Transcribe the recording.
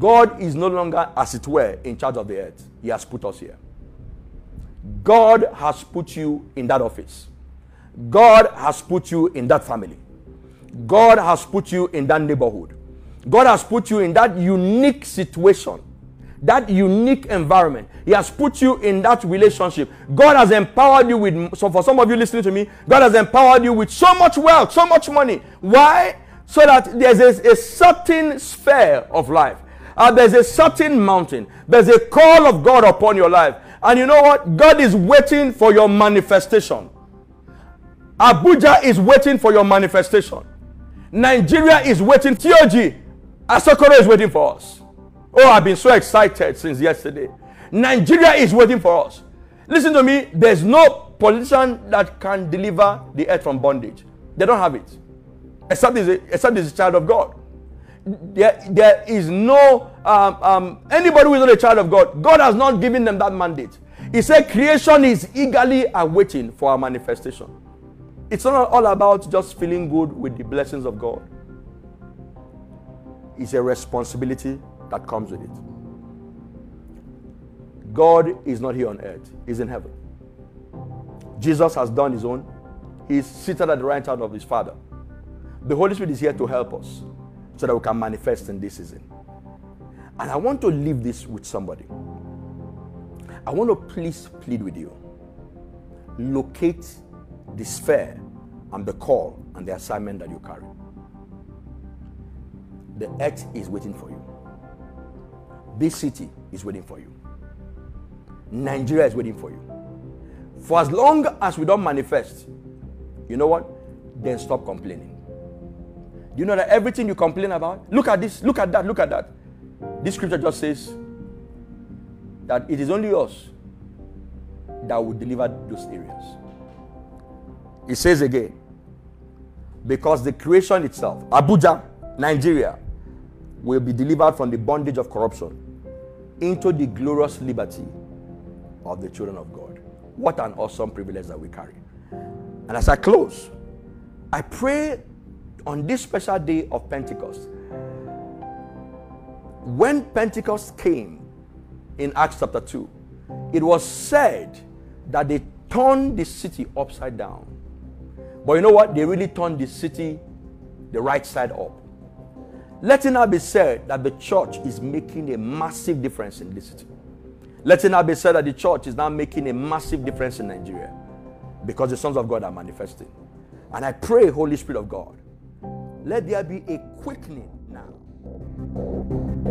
God is no longer, as it were, in charge of the earth. He has put us here. God has put you in that office. God has put you in that family. God has put you in that neighborhood. God has put you in that unique situation, that unique environment. He has put you in that relationship. God has empowered you with, so for some of you listening to me, God has empowered you with so much wealth, so much money. Why? So that there's a, a certain sphere of life. Uh, there's a certain mountain. There's a call of God upon your life. And you know what? God is waiting for your manifestation. Abuja is waiting for your manifestation. Nigeria is waiting. TOG, Asokoro is waiting for us. Oh, I've been so excited since yesterday. Nigeria is waiting for us. Listen to me. There's no politician that can deliver the earth from bondage. They don't have it. Except is a, except is a child of God. There, there is no um, um, anybody who is not a child of God. God has not given them that mandate. He said creation is eagerly awaiting for our manifestation. It's not all about just feeling good with the blessings of God. It's a responsibility that comes with it. God is not here on earth, He's in heaven. Jesus has done His own. He's seated at the right hand of His Father. The Holy Spirit is here to help us so that we can manifest in this season. And I want to leave this with somebody. I want to please plead with you. Locate the sphere and the call and the assignment that you carry. The earth is waiting for you. This city is waiting for you. Nigeria is waiting for you. For as long as we don't manifest, you know what? Then stop complaining. You know that everything you complain about? Look at this, look at that, look at that. This scripture just says that it is only us that will deliver those areas. It says again, because the creation itself, Abuja, Nigeria, will be delivered from the bondage of corruption into the glorious liberty of the children of God. What an awesome privilege that we carry. And as I close, I pray on this special day of Pentecost. When Pentecost came in Acts chapter 2, it was said that they turned the city upside down. But you know what? They really turned the city the right side up. Let it now be said that the church is making a massive difference in this city. Let it now be said that the church is now making a massive difference in Nigeria because the sons of God are manifesting. And I pray, Holy Spirit of God, let there be a quickening now.